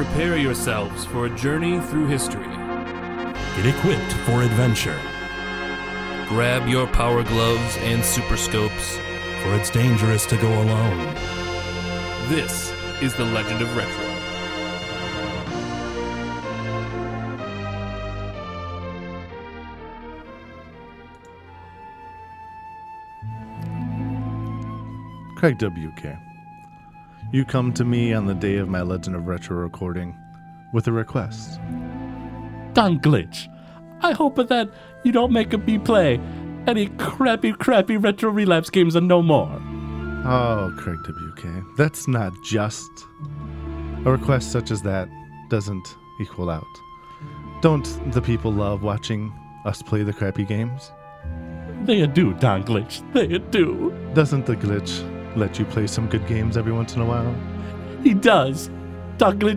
Prepare yourselves for a journey through history. Get equipped for adventure, Grab your power gloves and super scopes. for it's dangerous to go alone. This is the Legend of Retro. Craig WK. You come to me on the day of my Legend of Retro recording with a request. Don Glitch, I hope that you don't make me play any crappy, crappy retro relapse games and no more. Oh, Craig WK. That's not just. A request such as that doesn't equal out. Don't the people love watching us play the crappy games? They do, Don Glitch. They do. Doesn't the glitch let you play some good games every once in a while? He does.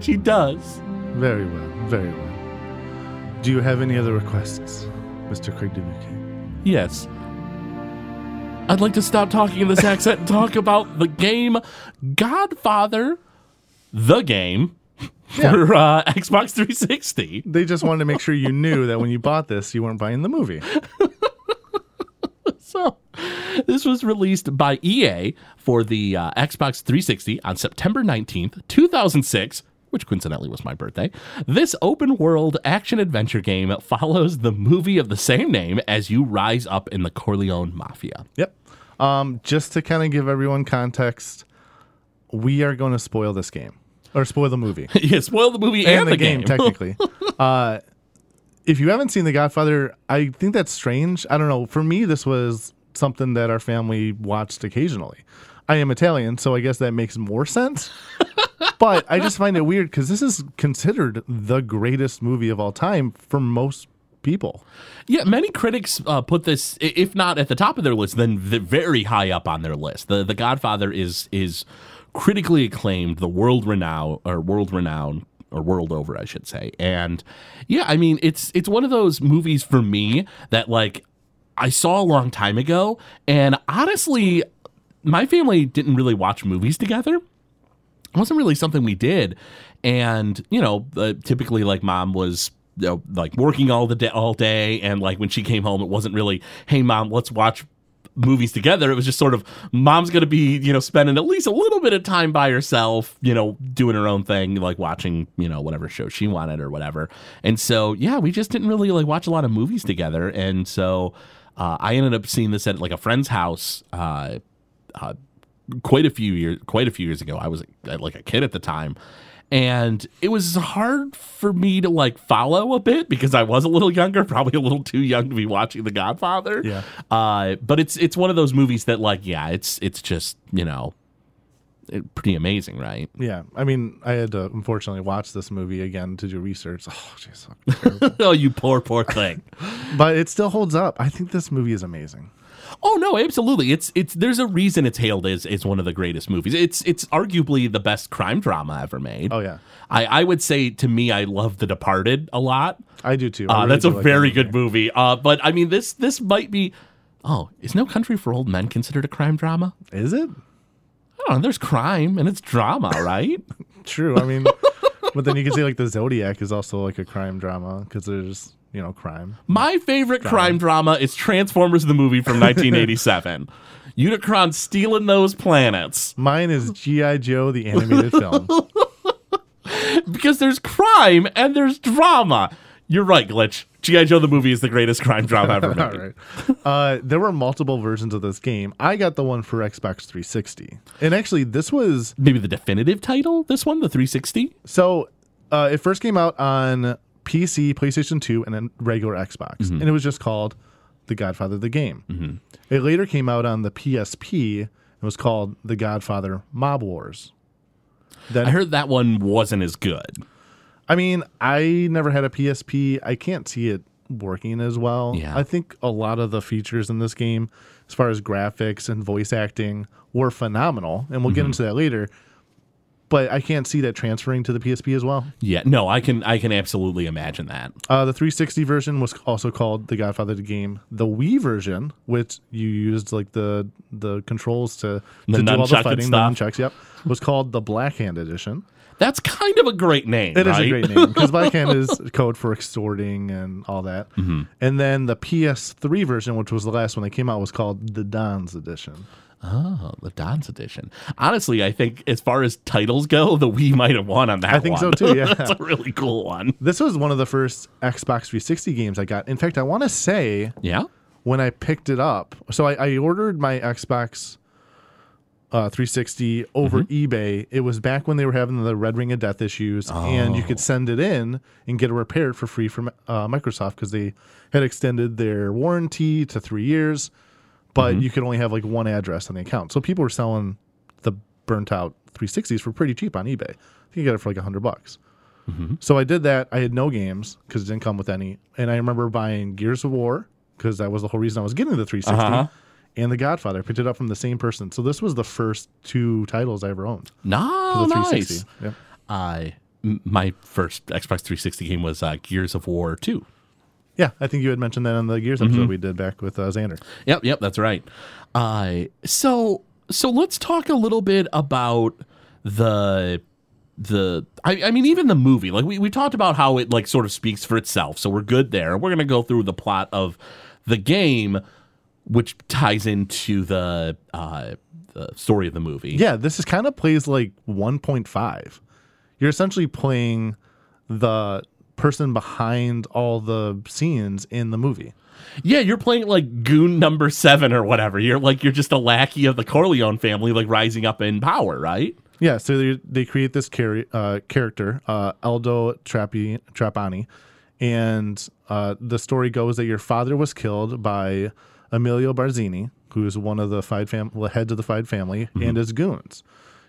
He does. Very well, very well. Do you have any other requests, Mr. Craig WK? Yes. I'd like to stop talking in this accent and talk about the game Godfather, the game for uh, Xbox 360. They just wanted to make sure you knew that when you bought this, you weren't buying the movie. So, this was released by EA for the uh, Xbox 360 on September 19th, 2006, which coincidentally was my birthday. This open world action adventure game follows the movie of the same name as you rise up in the Corleone Mafia. Yep. Um, just to kind of give everyone context, we are going to spoil this game or spoil the movie yeah, spoil the movie and, and the, game, technically. uh, if you haven't seen The Godfather, I think that's strange. I don't know. For me, this was something that our family watched occasionally. I am Italian, so I guess that makes more sense. but I just find it weird because this is considered the greatest movie of all time for most people. Yeah, many critics uh, put this, if not at the top of their list, then the very high up on their list. The The Godfather is is critically acclaimed, the world renowned or world renowned or world over, I should say. And yeah, I mean, it's it's one of those movies for me that like I saw a long time ago, and honestly, my family didn't really watch movies together. It wasn't really something we did. And you know uh, typically like mom was you know, like working all the day all day. And like when she came home it wasn't really hey mom let's watch movies together it was just sort of mom's gonna be you know spending at least a little bit of time by herself you know doing her own thing like watching you know whatever show she wanted or whatever and so yeah we just didn't really like watch a lot of movies together and so uh, i ended up seeing this at like a friend's house uh, uh, quite a few years quite a few years ago. I was like a kid at the time. And it was hard for me to like follow a bit because I was a little younger, probably a little too young to be watching The Godfather. Yeah. Uh, but it's it's one of those movies that like yeah, it's it's just you know, it, pretty amazing, right? Yeah. I mean, I had to unfortunately watch this movie again to do research. Oh, jeez. oh, you poor poor thing. but it still holds up. I think this movie is amazing. Oh no, absolutely. It's it's there's a reason it's hailed as, as one of the greatest movies. It's it's arguably the best crime drama ever made. Oh, yeah. I, I would say to me I love The Departed a lot. I do too. I Uh, really that's do a like very that good movie. Uh, but I mean this this might be oh, is No Country for Old Men considered a crime drama? Is it? I don't know, there's crime and it's drama, right? True. I mean, but then you can say like the Zodiac is also like a crime drama because there's you know crime. My favorite crime drama is Transformers the movie from 1987. Unicron stealing those planets. Mine is GI Joe the animated film. because there's crime and there's drama. You're right, Glitch. G.I. Joe the movie is the greatest crime drama ever All made. right. Uh, there were multiple versions of this game. I got the one for Xbox 360, and actually this was Maybe the definitive title, this one, the 360? so. Uh, it first came out on PC, PlayStation 2, and then regular Xbox, and it was just called The Godfather the Game. It later came out on the PSP. and was called The Godfather Mob Wars. Then I heard that one wasn't as good. I mean, I never had a PSP. I can't see it working as well. Yeah. I think a lot of the features in this game, as far as graphics and voice acting, were phenomenal, and we'll Mm-hmm. get into that later. But I can't see that transferring to the PSP as well. Yeah, no, I can I can absolutely imagine that. Uh, the 360 version was also called The Godfather the Game. The Wii version, which you used like the the controls to, The to do all the fighting, the stuff. nunchucks, yep, was called the Black Hand Edition. That's kind of a great name. It is right? a great name because Black Hand is code for extorting and all that. Mm-hmm. And then the PS3 version, which was the last one that came out, was called the Don's Edition. Oh, the Don's edition. Honestly, I think as far as titles go, the Wii might have won on that. I think so too, yeah. That's a really cool one. This was one of the first Xbox 360 games I got. In fact, I want to say Yeah. when I picked it up, so I, I ordered my Xbox uh, 360 over Mm-hmm. eBay. It was back when they were having the Red Ring of Death issues, and you could Oh. send it in and get it repaired for free from uh, Microsoft because they had extended their warranty to three years, but Mm-hmm. you could only have like one address on the account. So people were selling the burnt out 360s for pretty cheap on eBay. I think you get it for like a hundred bucks. Mm-hmm. So I did that. I had no games because it didn't come with any, and I remember buying Gears of War because that was the whole reason I was getting the 360 Uh-huh. and The Godfather. I picked it up from the same person. So this was the first two titles I ever owned No, the nice. 360. Yep. I my first Xbox 360 game was uh, Gears of War 2. Yeah, I think you had mentioned that on the Gears Mm-hmm. episode we did back with uh, Xander. Yep, yep, that's right. Uh, so so let's talk a little bit about the the I, I mean even the movie like we, we talked about how it like sort of speaks for itself so we're good there we're gonna go through the plot of the game which ties into the uh the story of the movie Yeah, this is kind of plays like 1.5. You're essentially playing the person behind all the scenes in the movie. Yeah, you're playing like goon number seven or whatever. You're like you're just a lackey of the Corleone family, like rising up in power, right? Yeah, so they, they create this char- uh, character, uh, Aldo Trappi- Trapani, and uh, the story goes that your father was killed by Emilio Barzini, who is one of the Fide fam- well, heads of the Fide family, and his goons.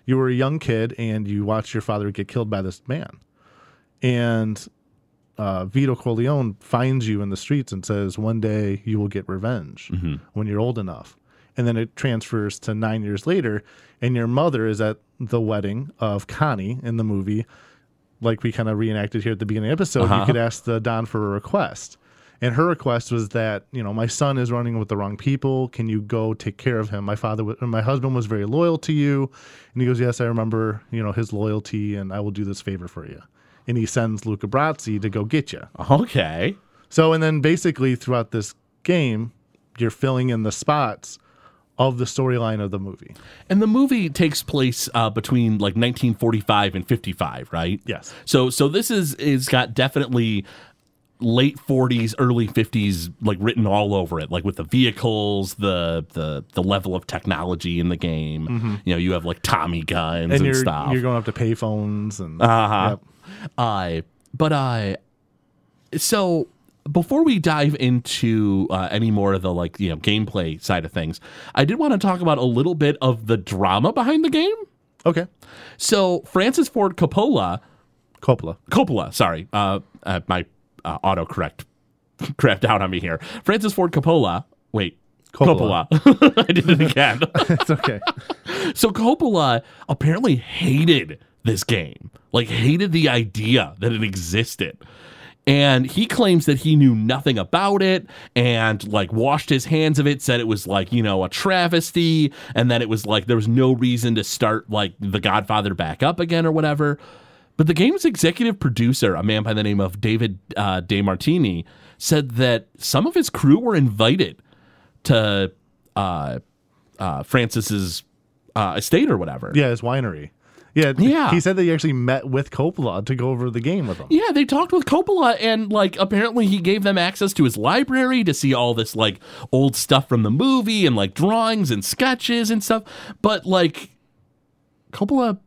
You were a young kid, and you watched your father get killed by this man. And uh, Vito Corleone finds you in the streets and says, "One day you will get revenge when you're old enough." And then it transfers to nine years later, and your mother is at the wedding of Connie in the movie, like we kind of reenacted here at the beginning of the episode. You could ask the Don for a request, and her request was that you know my son is running with the wrong people. Can you go take care of him? My father, wa- or my husband was very loyal to you, and he goes, "Yes, I remember. You know his loyalty, and I will do this favor for you." And he sends Luca Brasi to go get you. Okay. So, and then basically throughout this game, you're filling in the spots of the storyline of the movie. And the movie takes place uh, between like 1945 and 55, right? Yes. So so this is is got definitely late 40s early 50s like written all over it like with the vehicles the the the level of technology in the game you know you have like tommy guns and, Mm-hmm. And you're stuff you're going up to payphones and Uh-huh. Yep. Uh, but uh, so before we dive into uh, any more of the like you know gameplay side of things, I did want to talk about a little bit of the drama behind the game. Okay. So Francis Ford Coppola, Coppola. Coppola, sorry, uh, uh, my uh, autocorrect crapped out on me here. Francis Ford Coppola. Wait. Coppola. Coppola. I did it again. it's okay. So Coppola apparently hated this game, like hated the idea that it existed. And he claims that he knew nothing about it and like washed his hands of it, said it was like, you know, a travesty, and that it was like there was no reason to start like The Godfather back up again or whatever. But the game's executive producer, a man by the name of David uh, DeMartini, said that some of his crew were invited to uh, uh, Francis's uh, estate or whatever. Yeah, his winery. Yeah, Yeah. He said that he actually met with Coppola to go over the game with him. Yeah, they talked with Coppola and like apparently he gave them access to his library to see all this like old stuff from the movie and like drawings and sketches and stuff. But like Coppola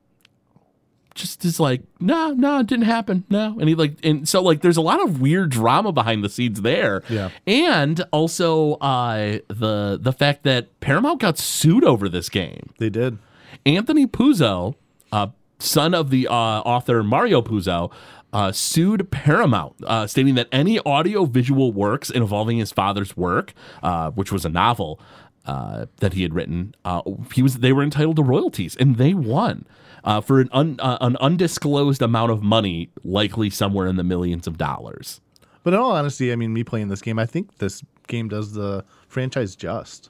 just is like, no, no, it didn't happen. No. And he like and so like there's a lot of weird drama behind the scenes there. Yeah. And also uh the the fact that Paramount got sued over this game. They did. Anthony Puzo, uh, son of the uh, author Mario Puzo, uh, sued Paramount, uh, stating that any audio-visual works involving his father's work, uh, which was a novel uh, that he had written, uh, he was they were entitled to royalties, and they won. Uh, for an, un, an undisclosed amount of money, likely somewhere in the millions of dollars. But in all honesty, I mean, me playing this game, I think this game does the franchise just.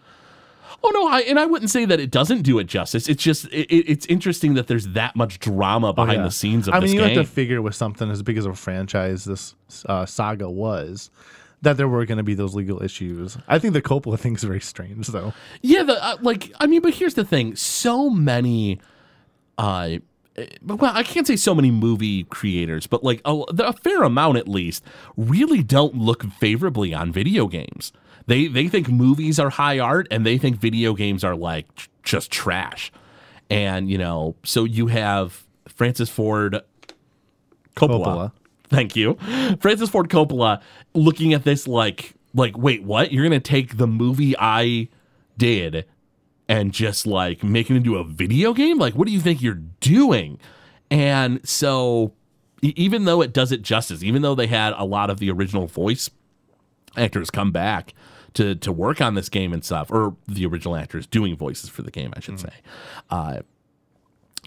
Oh no, I, and I wouldn't say that it doesn't do it justice. It's just it, it- it's interesting that there's that much drama behind Oh, Yeah. the scenes of I this mean, you game. have to figure with something as big as a franchise this uh, saga was, that there were going to be those legal issues. I think the Coppola thing's very strange, though. Yeah, the uh, like I mean, but here's the thing: so many, uh, well, I can't say so many movie creators, but like a, a fair amount at least, really don't look favorably on video games. They they think movies are high art, and they think video games are like tr- just trash. And you know, so you have Francis Ford Coppola. Coppola. Thank you. Francis Ford Coppola looking at this like like wait, what? You're going to take the movie I did and just like making it into a video game? Like what do you think you're doing? And so even though it does it justice, even though they had a lot of the original voice actors come back to to work on this game and stuff, or the original actors doing voices for the game, I should say. Uh,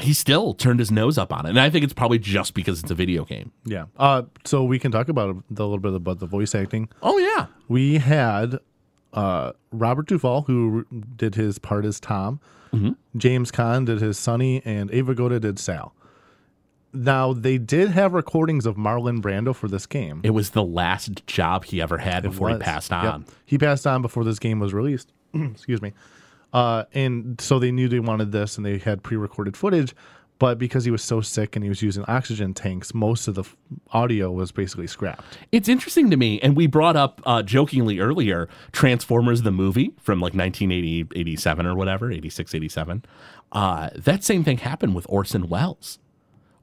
he still turned his nose up on it, and I think it's probably just because it's a video game. Yeah. Uh, so we can talk about a little bit about the voice acting. Oh yeah, We had uh, Robert Duvall, who did his part as Tom. Mm-hmm. James Caan did his Sonny, and Abe Vigoda did Sal. Now they did have recordings of Marlon Brando for this game. it was the last job he ever had before he was. passed Yep. on. He passed on before this game was released. Excuse me. Uh, and so they knew they wanted this, and they had pre-recorded footage. But because he was so sick and he was using oxygen tanks, most of the f- audio was basically scrapped. It's interesting to me, and we brought up uh, jokingly earlier Transformers the movie from like 1980, 87 or whatever, 86, 87. Uh, that same thing happened with Orson Welles.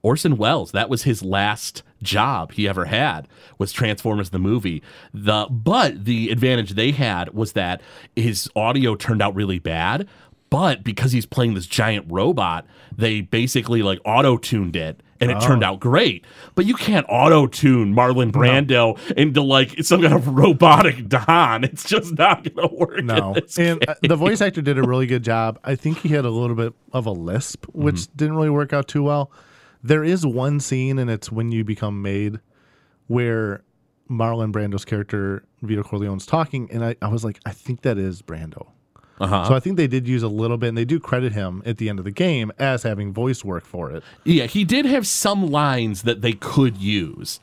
Orson Welles, that was his last job he ever had was Transformers the movie. The but the advantage they had was that his audio turned out really bad, but because he's playing this giant robot, they basically like auto-tuned it and it turned out great. But you can't auto-tune Marlon Brando into like some kind of robotic Don. It's just not going to work. No, and uh, the voice actor did a really good job. I think he had a little bit of a lisp, which Mm-hmm. didn't really work out too well. There is one scene, and it's when you become made, where Marlon Brando's character Vito Corleone's talking, and I, I was like, I think that is Brando. Uh-huh. So I think they did use a little bit, and they do credit him at the end of the game as having voice work for it. Yeah, he did have some lines that they could use.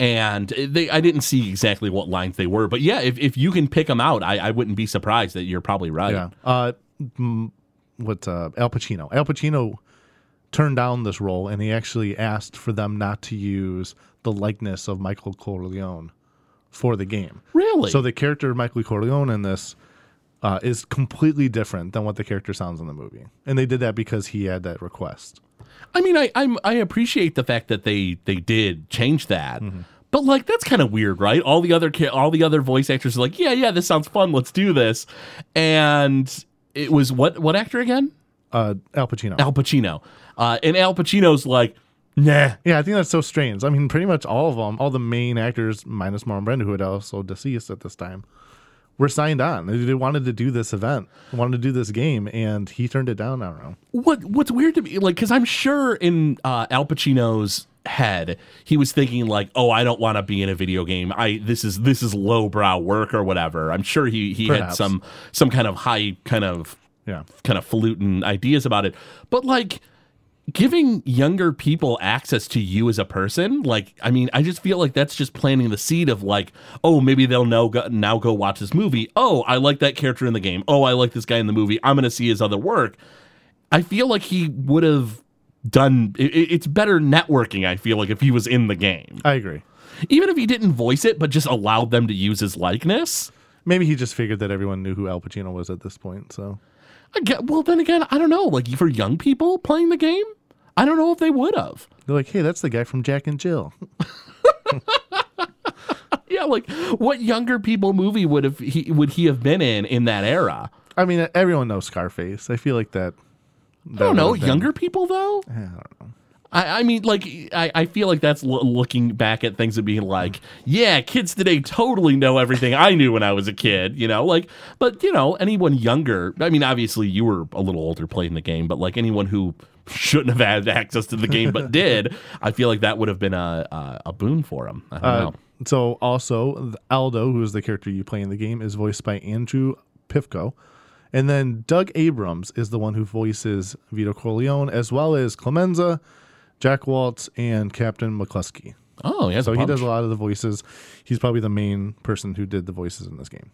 And they, I didn't see exactly what lines they were, but yeah, if, if you can pick them out, I, I wouldn't be surprised that you're probably right. Yeah. Uh, what uh, Al Pacino? Al Pacino turned down this role, and he actually asked for them not to use the likeness of Michael Corleone for the game. Really? So the character of Michael Corleone in this uh, is completely different than what the character sounds in the movie, and they did that because he had that request. I mean, I I'm, I appreciate the fact that they they did change that, Mm-hmm. but like that's kind of weird, right? All the other all the other voice actors are like, yeah, yeah, this sounds fun, let's do this, and it was what what actor again? Uh, Al Pacino. Al Pacino, uh, and Al Pacino's like, nah, yeah, I think that's so strange. I mean, pretty much all of them, all the main actors, minus Marlon Brando, who had also deceased at this time, were signed on. They, they wanted to do this event, wanted to do this game, and he turned it down. I don't know. what what's weird to me like because i'm sure in uh, al pacino's head he was thinking like oh i don't want to be in a video game i this is this is lowbrow work or whatever i'm sure he he had some some kind of high kind of Yeah. kind of falutin ideas about it but like giving younger people access to you as a person like i mean i just feel like that's just planting the seed of like oh maybe they'll know go, now go watch this movie oh i like that character in the game oh i like this guy in the movie i'm gonna see his other work I feel like he would have done. It, it's better networking. I feel like if he was in the game, I agree. even if he didn't voice it, but just allowed them to use his likeness. Maybe he just figured that everyone knew who Al Pacino was at this point. So I get, well, then again, I don't know. Like for young people playing the game, I don't know if they would have. they're like, hey, that's the guy from Jack and Jill. Yeah, like what younger people movie would have he would he have been in in that era? I mean, everyone knows Scarface. I feel like that. I don't know. Younger people though. I don't know. I, I mean, like, I, I feel like that's lo- looking back at things and being like, yeah, kids today totally know everything I knew when I was a kid, you know? Like, but, you know, anyone younger, I mean, obviously you were a little older playing the game, but like anyone who shouldn't have had access to the game but did, I feel like that would have been a, a, a boon for them. I don't Uh, know. so also, Aldo, who is the character you play in the game, is voiced by Andrew Pifko. And then Doug Abrams is the one who voices Vito Corleone, as well as Clemenza, Jack Woltz, and Captain McCluskey. Oh, yeah. So he does a lot of the voices. He's probably the main person who did the voices in this game.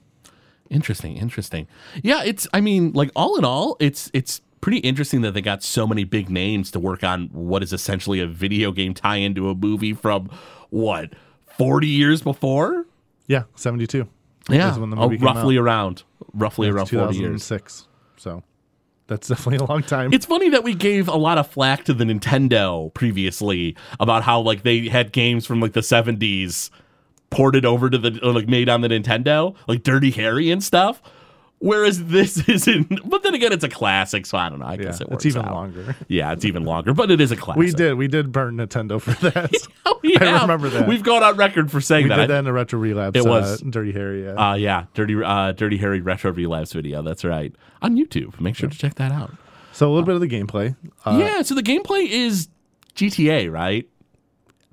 Interesting, interesting. Yeah, it's I mean, like all in all, it's it's pretty interesting that they got so many big names to work on what is essentially a video game tie into a movie from what, 40 years before? Yeah, 72. Yeah. When the Oh, came roughly out. around roughly around 40 years. 2006. So that's definitely a long time. It's funny that we gave a lot of flack to the Nintendo previously about how like they had games from like the 70s ported over to the like made on the Nintendo, like Dirty Harry and stuff. Whereas this isn't, but then again, it's a classic, so I don't know. I yeah, guess it works it's even out. longer. Yeah, it's even longer, but it is a classic. We did we did burn Nintendo for that. Oh, yeah. I remember that. We've gone on record for saying we that. did that in a retro relapse. It was- uh, Dirty Harry. Yeah. Uh, yeah, Dirty uh, Dirty Harry retro relapse video. That's right on YouTube. Make sure to check that out. so a little bit of the gameplay. Uh, yeah, so the gameplay is GTA, right?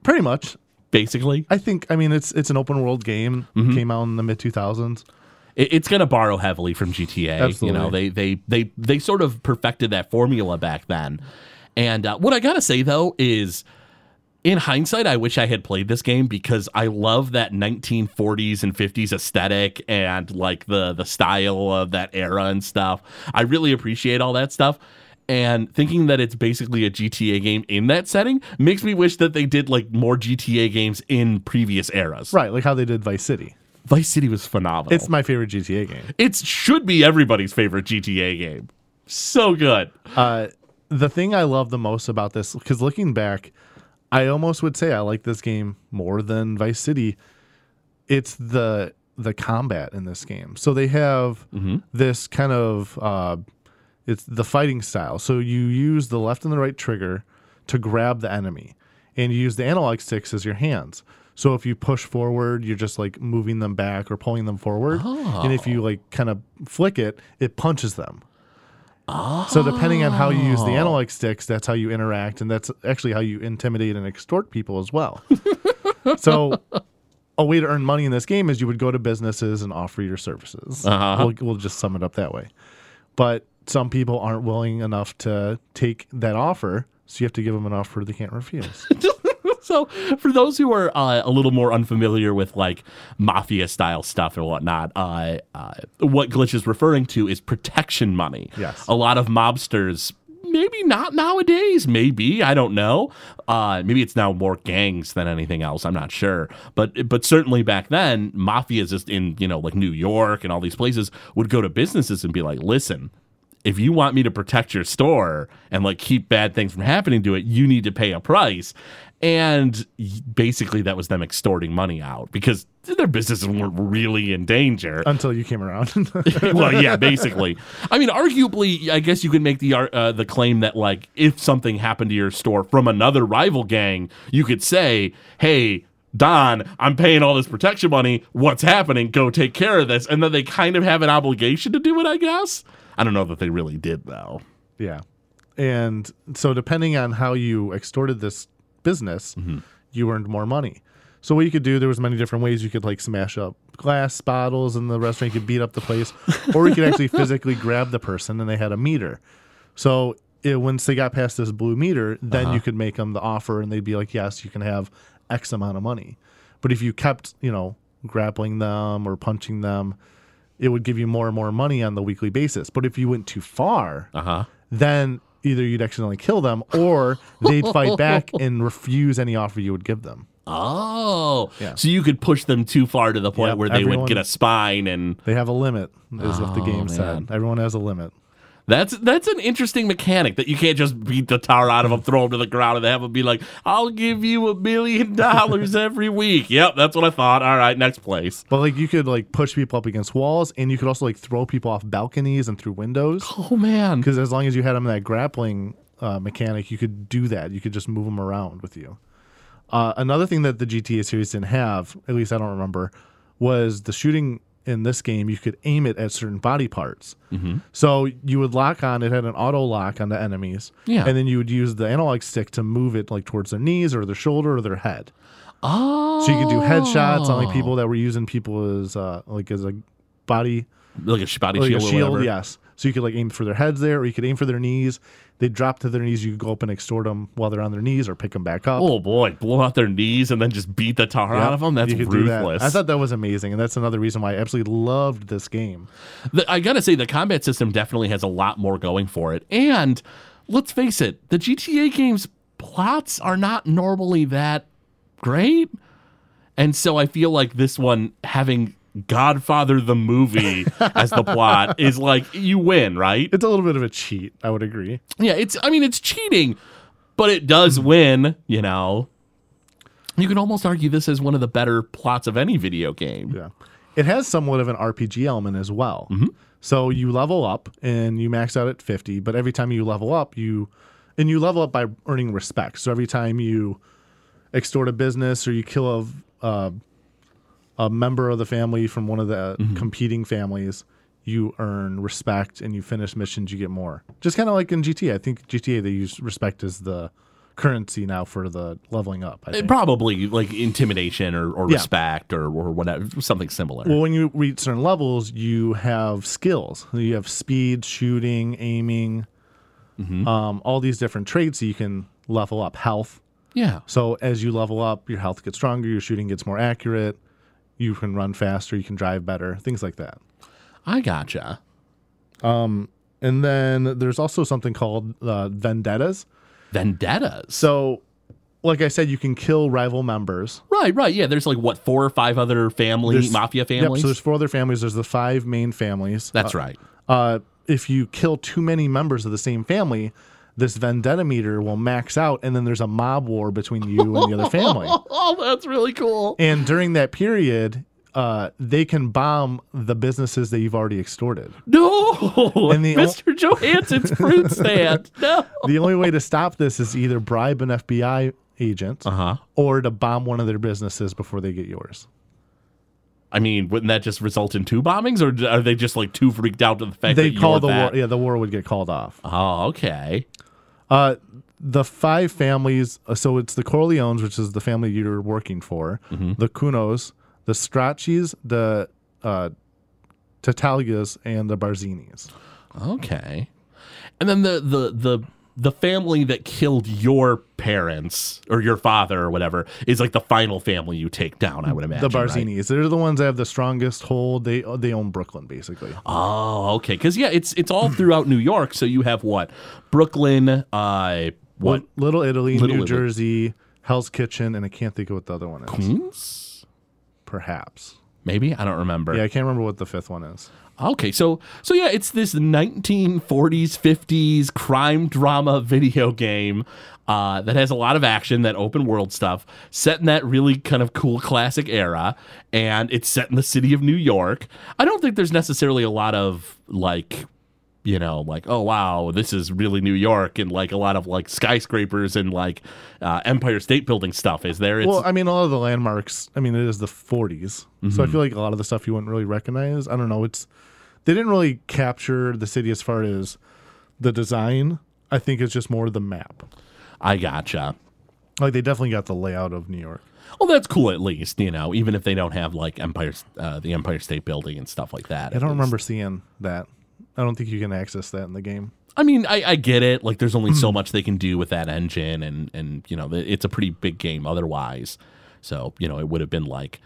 Pretty much. Basically, I think. I mean, it's it's an open world game. Mm-hmm. Came out in the mid 2000s. It, it's going to borrow heavily from GTA. Absolutely. You know, they they they they sort of perfected that formula back then. And uh, what I gotta say though is, in hindsight, I wish I had played this game because I love that 1940s and 50s aesthetic and like the the style of that era and stuff. I really appreciate all that stuff. And thinking that it's basically a GTA game in that setting makes me wish that they did like more GTA games in previous eras. Right, like how they did Vice City. Vice City was phenomenal. It's my favorite GTA game. It should be everybody's favorite GTA game. So good. Uh, the thing I love the most about this, because looking back, I almost would say I like this game more than Vice City. It's the the combat in this game. So they have this kind of uh, it's the fighting style. So you use the left and the right trigger to grab the enemy, and you use the analog sticks as your hands. So if you push forward, you're just like moving them back or pulling them forward. And if you like kind of flick it, it punches them. So depending on how you use the analog sticks, that's how you interact, and that's actually how you intimidate and extort people as well. so a way to earn money in this game is you would go to businesses and offer your services. Uh-huh. We'll, we'll just sum it up that way. But some people aren't willing enough to take that offer, so you have to give them an offer they can't refuse. So, for those who are uh, a little more unfamiliar with like mafia style stuff and whatnot, uh, uh, what Glitch is referring to is protection money. Yes. A lot of mobsters, maybe not nowadays, maybe, I don't know. Uh, maybe it's now more gangs than anything else. I'm not sure. But, but certainly back then, mafias just in, you know, like New York and all these places would go to businesses and be like, listen, if you want me to protect your store and like keep bad things from happening to it, you need to pay a price. And basically, that was them extorting money out because their businesses weren't really in danger. Until you came around. well, yeah, basically. I mean, arguably, I guess you could make the uh, the claim that like if something happened to your store from another rival gang, you could say, "Hey." Don, I'm paying all this protection money. What's happening? Go take care of this. And then they kind of have an obligation to do it, I guess. I don't know that they really did, though. Yeah. And so depending on how you extorted this business, you earned more money. So what you could do, there was many different ways. You could like smash up glass bottles in the restaurant. You could beat up the place, or you could actually physically grab the person, and they had a meter. So it, once they got past this blue meter, then you could make them the offer, and they'd be like, "Yes, you can have X amount of money." But if you kept, you know, grappling them or punching them, it would give you more and more money on the weekly basis. But if you went too far, Uh huh. then either you'd accidentally kill them or they'd fight back and refuse any offer you would give them. Oh, Yeah. so you could push them too far to the point Yep, where they would get a spine, and They have a limit, is what the Oh, game man. said. Everyone has a limit. That's that's an interesting mechanic that you can't just beat the tar out of them, throw them to the ground, and have them be like, "I'll give you a million dollars every week." Yep, that's what I thought. All right, next place. But like you could like push people up against walls and you could also like throw people off balconies and through windows. Oh man, Because as long as you had them in that grappling uh, mechanic, you could do that. You could just move them around with you. Uh, another thing that the GTA series didn't have, at least I don't remember, was the shooting in this game. You could aim it at certain body parts. Mm-hmm. So you would lock on. It had an auto lock on the enemies. Yeah. And then you would use the analog stick to move it like towards their knees or their shoulder or their head. oh, So you could do headshots on like people that were using people as uh, like as a body like a body like shield, a shield. Yes. So you could like aim for their heads there, or you could aim for their knees. They drop to their knees. You could go up and extort them while they're on their knees, or pick them back up. Oh boy, blow out their knees and then just beat the tar out of them. That's do that. ruthless. I thought that was amazing, and that's another reason why I absolutely loved this game. The- I gotta say, the combat system definitely has a lot more going for it. And let's face it, the GTA games plots are not normally that great. And so I feel like this one having Godfather the movie as the plot is like you win, right? It's a little bit of a cheat. I would agree. Yeah, it's I mean it's cheating, but it does win, you know. You can almost argue this is one of the better plots of any video game. Yeah. It has somewhat of an RPG element as well. So you level up and you max out at 50, but every time you level up, you and you level up by earning respect. So every time you extort a business or you kill a uh, a member of the family from one of the mm-hmm. competing families, you earn respect and you finish missions, you get more. Just kind of like in GTA. I think GTA they use respect as the currency now for the leveling up. I eh, think. Probably like intimidation or, or Yeah. respect or, or whatever, something similar. Well, when you reach certain levels, you have skills. You have speed, shooting, aiming, mm-hmm. um, all these different traits that you can level up. Health. yeah. So as you level up, your health gets stronger, your shooting gets more accurate. You can run faster, you can drive better, things like that. I gotcha. And then there's also something called uh, vendettas. Vendettas. So, like I said, you can kill rival members. Right, right. Yeah, there's like what four or five other family There's- mafia Yep, so there's four other families. There's the five main families. That's right. uh, if you kill too many members of the same family, this vendetta meter will max out, and then there's a mob war between you and the other family. Oh, that's really cool. And during that period, uh, they can bomb the businesses that you've already extorted. No, And the o- Mr. Johansson's fruit stand. No. The only way to stop this is either bribe an FBI agent Uh huh. or to bomb one of their businesses before they get yours. I mean, wouldn't that just result in two bombings, or are they just like too freaked out to the fact that They that call the that? war. Yeah, the war would get called off. Oh, okay. Uh, the five families. uh, So it's the Corleones, which is the family you're working for. The Kunos, the Straccis, the uh, Tattaglias, and the Barzinis. Okay. And then the the the the family that killed your parents or your father or whatever is like the final family you take down. I would imagine. The right? Barzinis. They're the ones that have the strongest hold. They they own Brooklyn basically. Oh, okay. Because yeah, it's it's all throughout New York. So you have what Brooklyn, uh, what Li- Little Italy, Little New Italy. Jersey, Hell's Kitchen, and I can't think of what the other one is. Queens? Perhaps. Maybe I don't remember. Yeah, I can't remember what the fifth one is. Okay, so so yeah, it's this 1940s 50s crime drama video game uh, that has a lot of action, that open world stuff, set in that really kind of cool classic era, and it's set in the city of New York. I don't think there's necessarily a lot of like you know, like, oh wow, this is really New York, and like a lot of like skyscrapers and like uh, Empire State Building stuff. Is there? It's, well, I mean, a lot of the landmarks. I mean, it is the 40s, so I feel like a lot of the stuff you wouldn't really recognize. I don't know. It's they didn't really capture the city as far as the design. I think it's just more the map. I gotcha. Like they definitely got the layout of New York. Well, that's cool at least, you know, even if they don't have like Empire, uh, the Empire State Building and stuff like that. I don't least. remember seeing that. I don't think you can access that in the game. I mean, I, I get it. Like, there's only Hmm. so much they can do with that engine, and and you know, it's a pretty big game otherwise. So you know, it would have been like,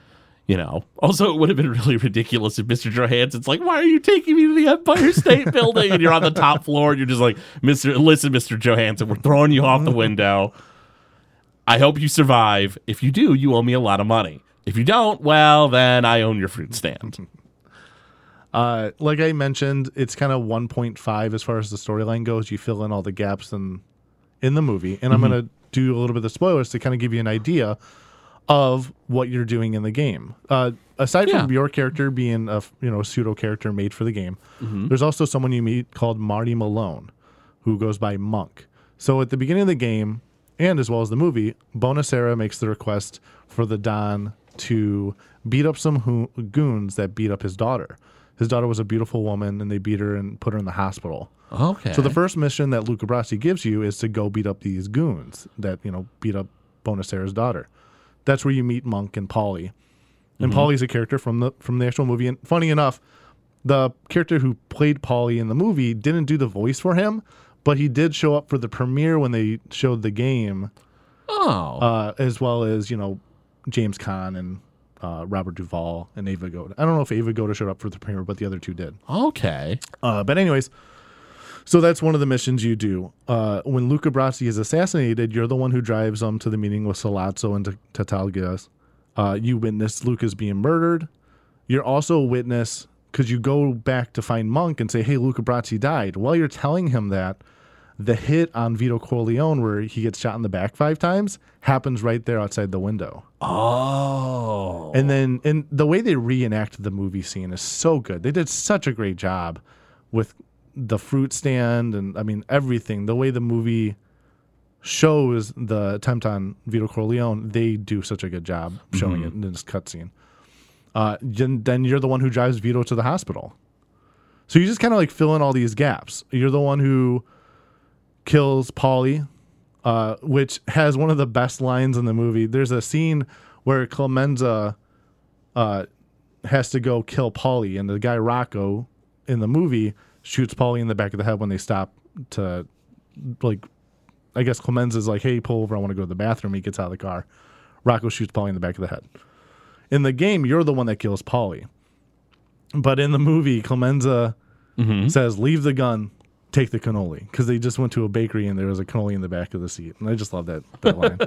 you know, also it would have been really ridiculous if Mr. Johansson's like, "Why are you taking me to the Empire State Building?" and you're on the top floor, and you're just like, "Mr. Listen, Mr. Johansson, we're throwing you off the window. I hope you survive. If you do, you owe me a lot of money. If you don't, well, then I own your fruit stand." Uh, like I mentioned, it's kind of 1.5 as far as the storyline goes. You fill in all the gaps in in the movie, and I'm Mm-hmm. going to do a little bit of spoilers to kind of give you an idea of what you're doing in the game. Uh, aside from your character being a you know pseudo character made for the game, Mm-hmm. there's also someone you meet called Marty Malone, who goes by Monk. So at the beginning of the game, and as well as the movie, Bonasera makes the request for the Don to beat up some hoo- goons that beat up his daughter. His daughter was a beautiful woman, and they beat her and put her in the hospital. Okay. So the first mission that Luca Brasi gives you is to go beat up these goons that you know beat up Bonasera's daughter. That's where you meet Monk and Paulie. And Paulie's a character from the from the actual movie. And funny enough, the character who played Paulie in the movie didn't do the voice for him, but he did show up for the premiere when they showed the game, Oh, uh, as well as you know James Caan and uh, Robert Duvall and Abe Vigoda. I don't know if Abe Vigoda showed up for the premiere, but the other two did. okay. Uh, but anyways, so that's one of the missions you do. Uh, when Luca Brasi is assassinated, you're the one who drives them to the meeting with Sollozzo and Tattaglias. Uh, you witness Luca's being murdered. You're also a witness because you go back to find Monk and say, "Hey, Luca Brasi died." While you're telling him that, the hit on Vito Corleone, where he gets shot in the back five times, happens right there outside the window. Oh, And then and the way they reenacted the movie scene is so good. They did such a great job with the fruit stand and I mean everything. The way the movie shows the attempt on Vito Corleone, they do such a good job showing it in this cutscene. Uh, then, then you're the one who drives Vito to the hospital. So you just kind of like fill in all these gaps. You're the one who kills Paulie, uh, which has one of the best lines in the movie. There's a scene where Clemenza uh, has to go kill Paulie, and the guy Rocco in the movie shoots Paulie in the back of the head when they stop to, like, I guess Clemenza's like, "Hey, pull over. I want to go to the bathroom." He gets out of the car. Rocco shoots Paulie in the back of the head. In the game, you're the one that kills Paulie, but in the movie, Clemenza says, "Leave the gun." Take the cannoli because they just went to a bakery and there was a cannoli in the back of the seat, and I just love that that line.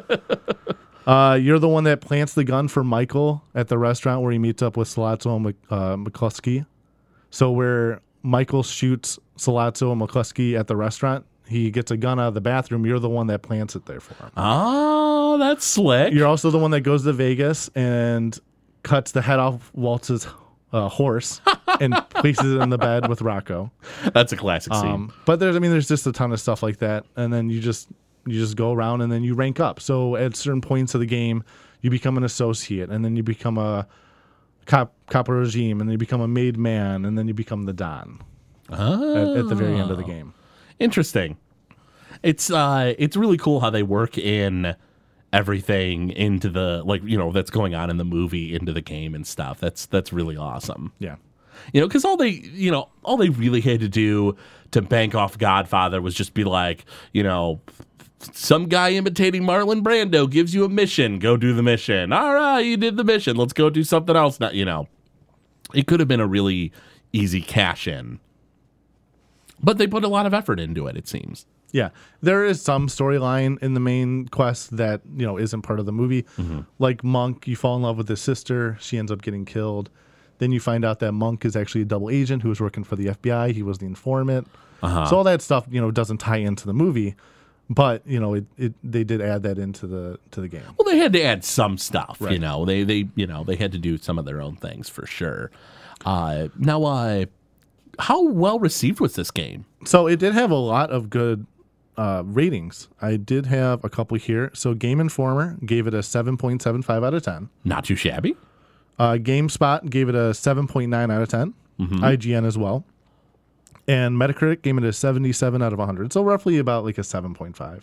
Uh, you're the one that plants the gun for Michael at the restaurant where he meets up with Sollozzo and uh, McCluskey. So where Michael shoots Sollozzo and McCluskey at the restaurant, he gets a gun out of the bathroom. You're the one that plants it there for him. oh, that's slick. You're also the one that goes to Vegas and cuts the head off Woltz's uh, horse and places it in the bed with Rocco. That's a classic scene. Um, but there's, I mean, there's just a ton of stuff like that, and then you just you just go around and then you rank up. So at certain points of the game, you become an associate, and then you become a cop cop regime, and then you become a made man, and then you become the don at, at the very end of the game. Interesting. It's uh it's really cool how they work in everything into the like you know that's going on in the movie into the game and stuff. That's that's really awesome. Yeah. You know, because all they you know all they really had to do to bank off Godfather was just be like you know. Some guy imitating Marlon Brando gives you a mission. Go do the mission. All right, you did the mission. Let's go do something else. Now, you know, it could have been a really easy cash in, but they put a lot of effort into it. It seems. Yeah, there is some storyline in the main quest that you know isn't part of the movie. Like Monk, you fall in love with his sister. She ends up getting killed. Then you find out that Monk is actually a double agent who was working for the FBI. He was the informant. So all that stuff, you know, doesn't tie into the movie, but you know, it, it they did add that into the to the game. Well, they had to add some stuff, you know. They they you know they had to do some of their own things for sure. Uh, now, uh, how well received was this game? So it did have a lot of good uh, ratings. I did have a couple here. So Game Informer gave it a seven point seven five out of ten. Not too shabby. Uh, GameSpot gave it a 7.9 out of 10. IGN as well. And Metacritic gave it a 77 out of 100. So roughly about like a 7.5.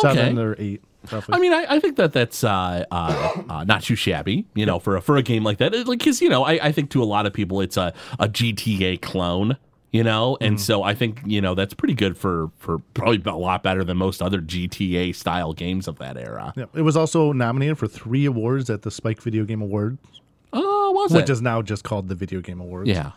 7 or 8, roughly. I mean, I, I think that that's uh, uh, uh, not too shabby, you know, for a, for a game like that. It- Like, because you know, I, I think to a lot of people, it's a, a GTA clone, you know, and so I think you know that's pretty good for for probably a lot better than most other GTA style games of that era. yeah. It was also nominated for three awards at the Spike Video Game Awards, Oh, was which it? is now just called the Video Game Awards. yeah.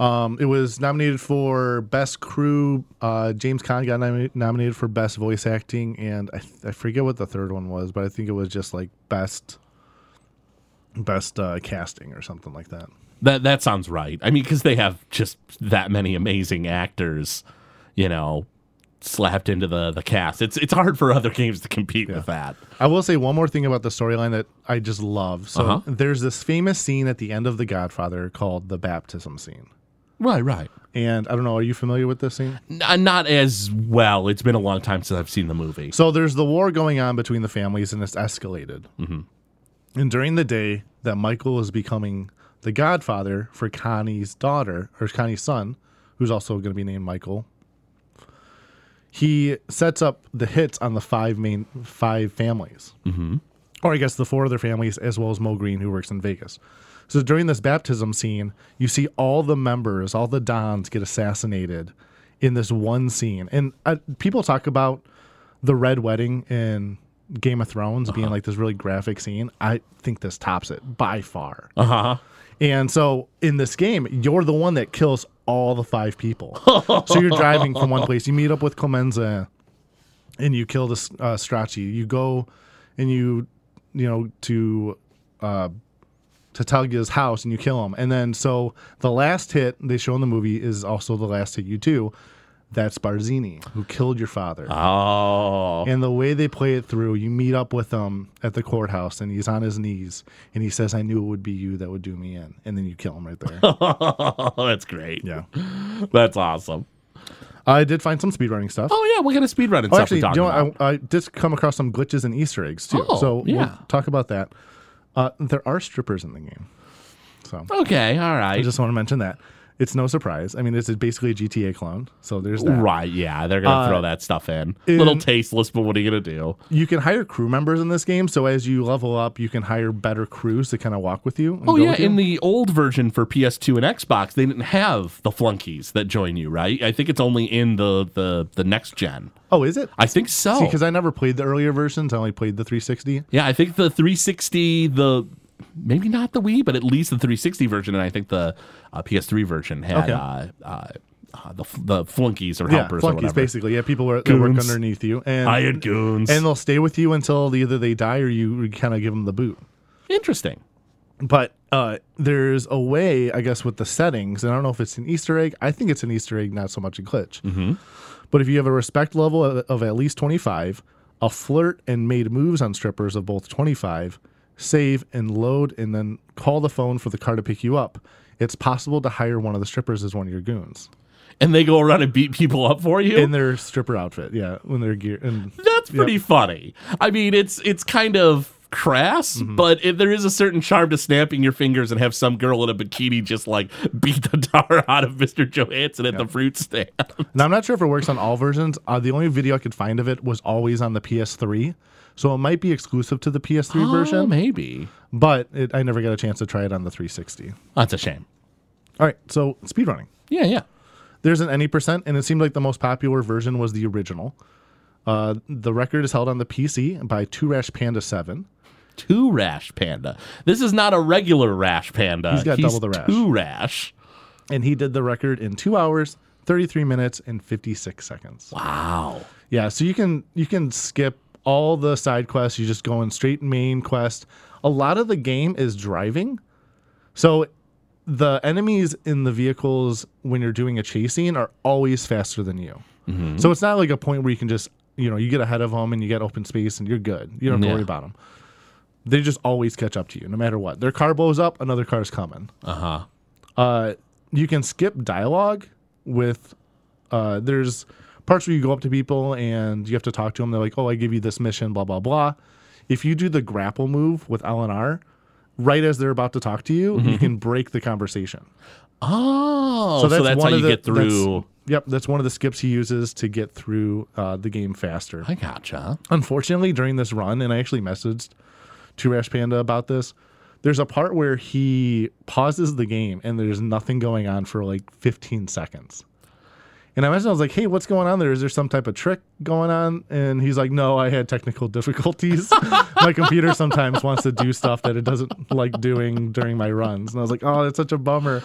Um, it was nominated for Best Crew. Uh, James Caan got nomi- nominated for Best Voice Acting, and I, I forget what the third one was, but I think it was just like Best Best uh, Casting or something like that. That that sounds right. I mean, because they have just that many amazing actors, you know, slapped into the the cast. It's it's hard for other games to compete with that. I will say one more thing about the storyline that I just love. So Uh-huh. there's this famous scene at the end of The Godfather called the baptism scene. Right, right. And I don't know, are you familiar with this scene? N- uh, not as well. It's been a long time since I've seen the movie. So there's the war going on between the families, and it's escalated. Mm-hmm. And during the day that Michael is becoming the godfather for Connie's daughter, or Connie's son, who's also going to be named Michael, he sets up the hits on the five main five families. Mm-hmm. or I guess the four other families, as well as Moe Greene, who works in Vegas. So during this baptism scene, you see all the members, all the Dons get assassinated in this one scene. And uh, people talk about the Red Wedding in Game of Thrones being like this really graphic scene. I think this tops it by far. Uh huh. And so in this game, you're the one that kills all the five people. so you're driving from one place. You meet up with Clemenza and you kill this uh, Stracci. You go and you, you know, to uh, to Tattaglia's house and you kill him. And then so the last hit they show in the movie is also the last hit you do. That's Barzini, who killed your father. Oh. And the way they play it through, you meet up with him at the courthouse and he's on his knees and he says, I knew it would be you that would do me in. And then you kill him right there. That's great. yeah. That's awesome. I did find some speedrunning stuff. Oh yeah, we're gonna speed run Oh, stuff. actually, to you know, about. I, I did come across some glitches and Easter eggs too. Oh, so yeah. we'll talk about that. Uh, there are strippers in the game. So okay, all right. I just want to mention that. It's no surprise. I mean, it's basically a GTA clone. So there's that. Right, yeah, they're gonna Uh, throw that stuff in. in- Little tasteless, but what are you gonna do? You can hire crew members in this game. So as you level up, you can hire better crews to kind of walk with you. and Oh go yeah, you. in the old version for PS2 and Xbox, they didn't have the flunkies that join you, right? I think it's only in the the the next gen. oh, is it? I think so. because I never played the earlier versions. I only played the 360. yeah, I think the 360, the maybe not the Wii, but at least the 360 version, and I think the uh, PS3 version had Okay. uh, uh, uh, the the flunkies or Yeah, helpers or flunkies whatever. basically. Yeah, people were, that work underneath you, and Hired goons. and they'll stay with you until either they die or you kind of give them the boot. Interesting. But uh, there's a way, I guess, with the settings, and I don't know if it's an Easter egg. I think it's an Easter egg, not so much a glitch. Mm-hmm. But if you have a respect level of, of at least 25, a flirt and made moves on strippers of both 25, save and load, and then call the phone for the car to pick you up, it's possible to hire one of the strippers as one of your goons And they go around and beat people up for you. in their stripper outfit. Yeah, when they're gear and That's pretty funny. I mean, it's it's kind of crass, Mm-hmm. but it, there is a certain charm to snapping your fingers and have some girl in a bikini just like beat the tar out of Mr. Johansson at the fruit stand. Now I'm not sure if it works on all versions. Uh, the only video I could find of it was always on the PS3, so it might be exclusive to the PS3 Oh, version. maybe. But it, I never got a chance to try it on the 360. That's a shame. All right, so speedrunning. Yeah, yeah. There's an any percent, and it seemed like the most popular version was the original. Uh, the record is held on the PC by Two Rash Panda Seven. Two rash panda. This is not a regular rash panda. He's got double the rash. Two rash. and he did the record in two hours, 33 minutes, and 56 seconds. Wow. Yeah, so you can you can skip all the side quests. You just go in straight main quest. A lot of the game is driving, so the enemies in the vehicles when you're doing a chase scene are always faster than you. So it's not like a point where you can just you know you get ahead of them and you get open space and you're good. You don't have to Yeah. worry about them. They just always catch up to you, no matter what. Their car blows up, another car's coming. Uh huh. Uh, you can skip dialogue with. Uh, there's parts where you go up to people and you have to talk to them. They're like, "Oh, I give you this mission," blah blah blah. If you do the grapple move with L and R, right as they're about to talk to you, you can break the conversation. Oh, so that's, how one you of the- get through. that's- Yep, that's one of the skips he uses to get through uh, the game faster. I gotcha. Unfortunately, during this run, and I actually messaged to Rash Panda about this, there's a part where he pauses the game and there's nothing going on for like 15 seconds. And I messaged, I was like, hey, what's going on there? Is there some type of trick going on? And he's like, no, I had technical difficulties. my computer sometimes wants to do stuff that it doesn't like doing during my runs. And I was like, oh, that's such a bummer.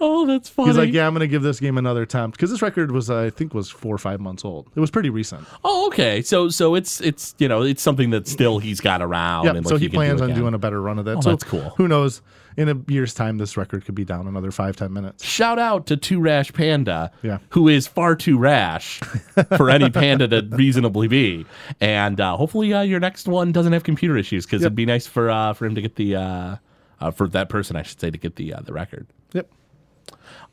Oh, that's funny. He's like, yeah, I'm going to give this game another attempt. Because this record was, I think, was four or five months old. It was pretty recent. Oh, okay. So so it's it's you know it's something that still he's got around. Yeah, and, like, so he do plans on doing a better run of that. Oh, so that's cool. Who knows? In a year's time, this record could be down another five, ten minutes. Shout out to Two Rash Panda, Yeah. who is far too rash for any panda to reasonably be. And uh, hopefully uh, your next one doesn't have computer issues because Yep. it'd be nice for uh, for him to get the uh, uh, for that person I should say to get the uh, the record. Yep.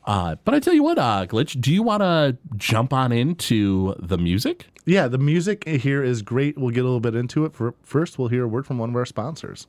Uh, but I tell you what, uh, Glitch, do you want to jump on into the music? Yeah, the music here is great. We'll get a little bit into it. For, first, we'll hear a word from one of our sponsors.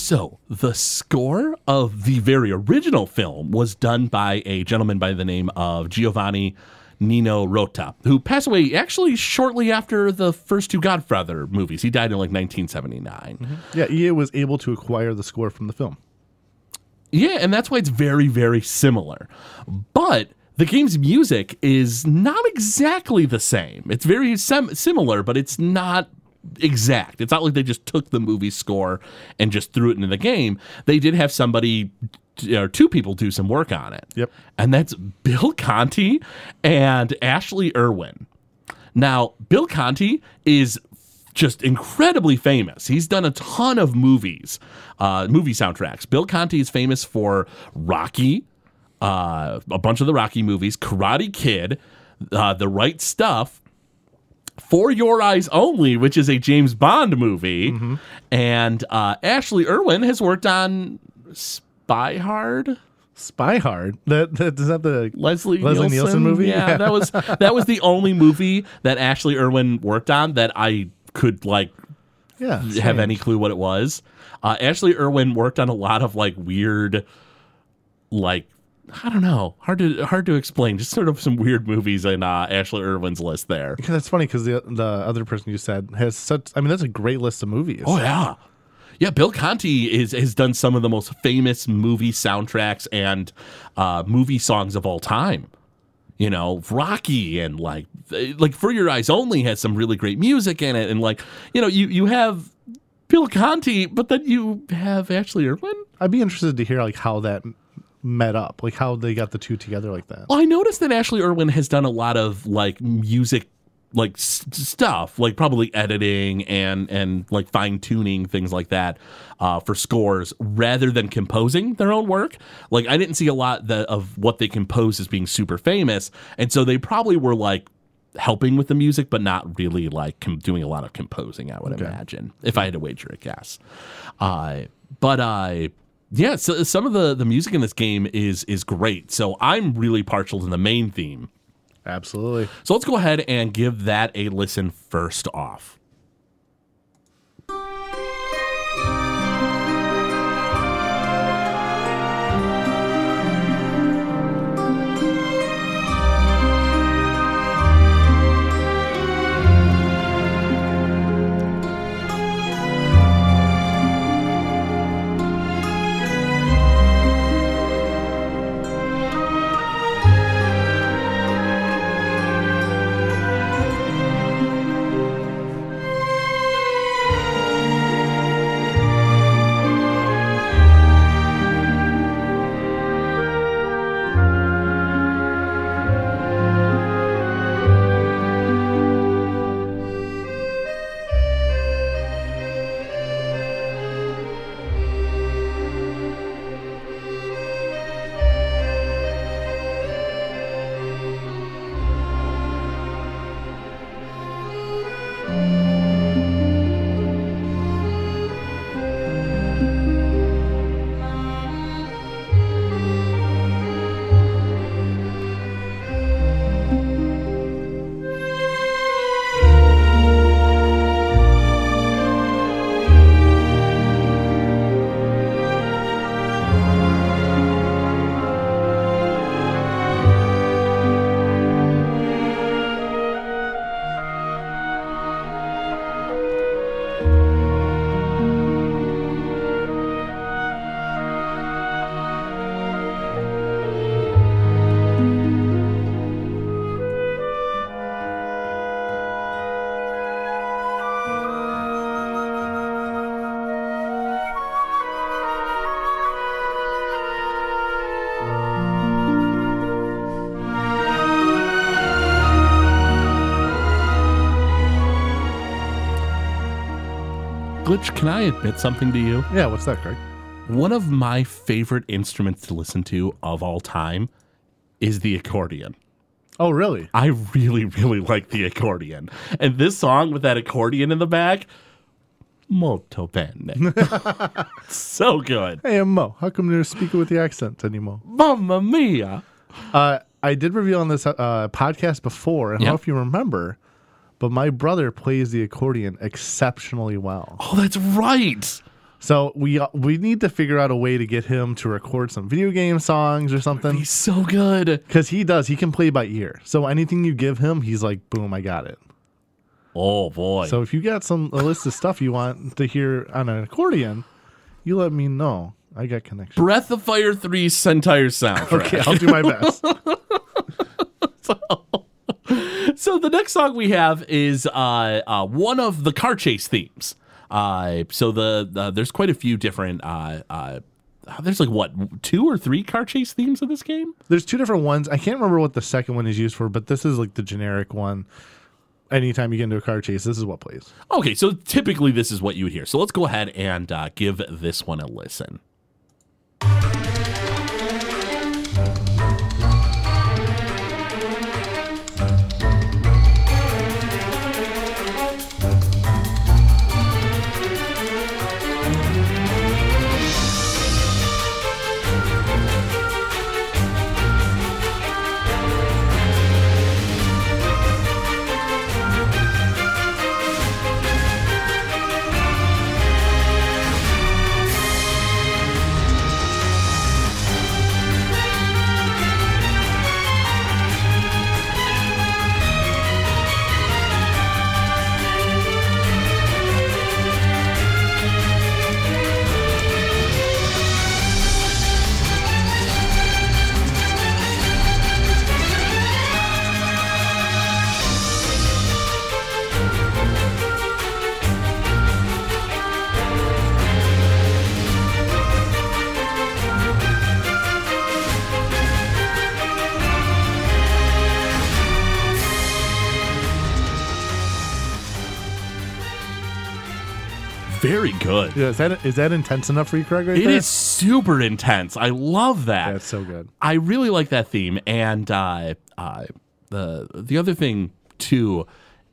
So, the score of the very original film was done by a gentleman by the name of Giovanni Nino Rota, who passed away actually shortly after the first two Godfather movies. He died in like 1979. Mm-hmm. Yeah, EA was able to acquire the score from the film. Yeah, and that's why it's very, very similar. But the game's music is not exactly the same. It's very sem- similar, but it's not exact. It's not like they just took the movie score and just threw it into the game. They did have somebody or two people do some work on it. Yep. And that's Bill Conti and Ashley Irwin. Now, Bill Conti is just incredibly famous. He's done a ton of movies, uh, movie soundtracks. Bill Conti is famous for Rocky, uh, a bunch of the Rocky movies, Karate Kid, uh, The Right Stuff, For Your Eyes Only, which is a James Bond movie, and uh, Ashley Irwin has worked on Spy Hard. Spy Hard. That, that is that the Leslie, Leslie Nielsen movie? Yeah, Yeah. that was that was the only movie that Ashley Irwin worked on that I could like yeah have any clue what it was. Uh, Ashley Irwin worked on a lot of like weird, like I don't know, hard to hard to explain. Just sort of some weird movies in uh, Ashley Irwin's list there. Yeah, that's funny because the the other person you said has such. I mean, that's a great list of movies. Oh yeah. Yeah, Bill Conti is has done some of the most famous movie soundtracks and uh, movie songs of all time. You know, Rocky and like like For Your Eyes Only has some really great music in it, and like you know, you you have Bill Conti, but then you have Ashley Irwin. I'd be interested to hear like how that met up, like how they got the two together like that. Well, I noticed that Ashley Irwin has done a lot of like music like s- stuff like probably editing and and like fine tuning things like that uh, for scores rather than composing their own work. Like i didn't see a lot that, of what they composed as being super famous and so they probably were like helping with the music but not really like com- doing a lot of composing i would imagine if i had to wager a guess. Uh, but uh yeah so uh, some of the the music in this game is is great so i'm really partial to the main theme Absolutely. so let's go ahead and give that a listen first off. Can I admit something to you? Yeah, what's that, Craig? One of my favorite instruments to listen to of all time is the accordion. Oh, really? I really, really like the accordion. And this song with that accordion in the back, molto bene. so good. Hey, I'm Mo. How come you're speaking with the accent anymore? Mamma mia. Uh, I did reveal on this uh, podcast before, and I Yeah. don't know if you remember, but my brother plays the accordion exceptionally well. Oh, that's right. So we uh, we need to figure out a way to get him to record some video game songs or something. He's so good. Because he does, he can play by ear. So anything you give him, he's like, boom, I got it. Oh boy. So if you got some a list of stuff you want to hear on an accordion, you let me know. I got connection. Breath of Fire 3's entire sound. Okay, I'll do my best. So the next song we have is uh, uh, one of the car chase themes. Uh, so the, the there's quite a few different. Uh, uh, there's like what two or three car chase themes in this game. There's two different ones. I can't remember what the second one is used for, but this is like the generic one. Anytime you get into a car chase, this is what plays. Okay, so typically this is what you would hear. So let's go ahead and uh, give this one a listen. Very good. Yeah, is that is that intense enough for you, Craig? Right It there? is super intense. I love that. That's so good. I really like that theme, and uh, uh, the the other thing too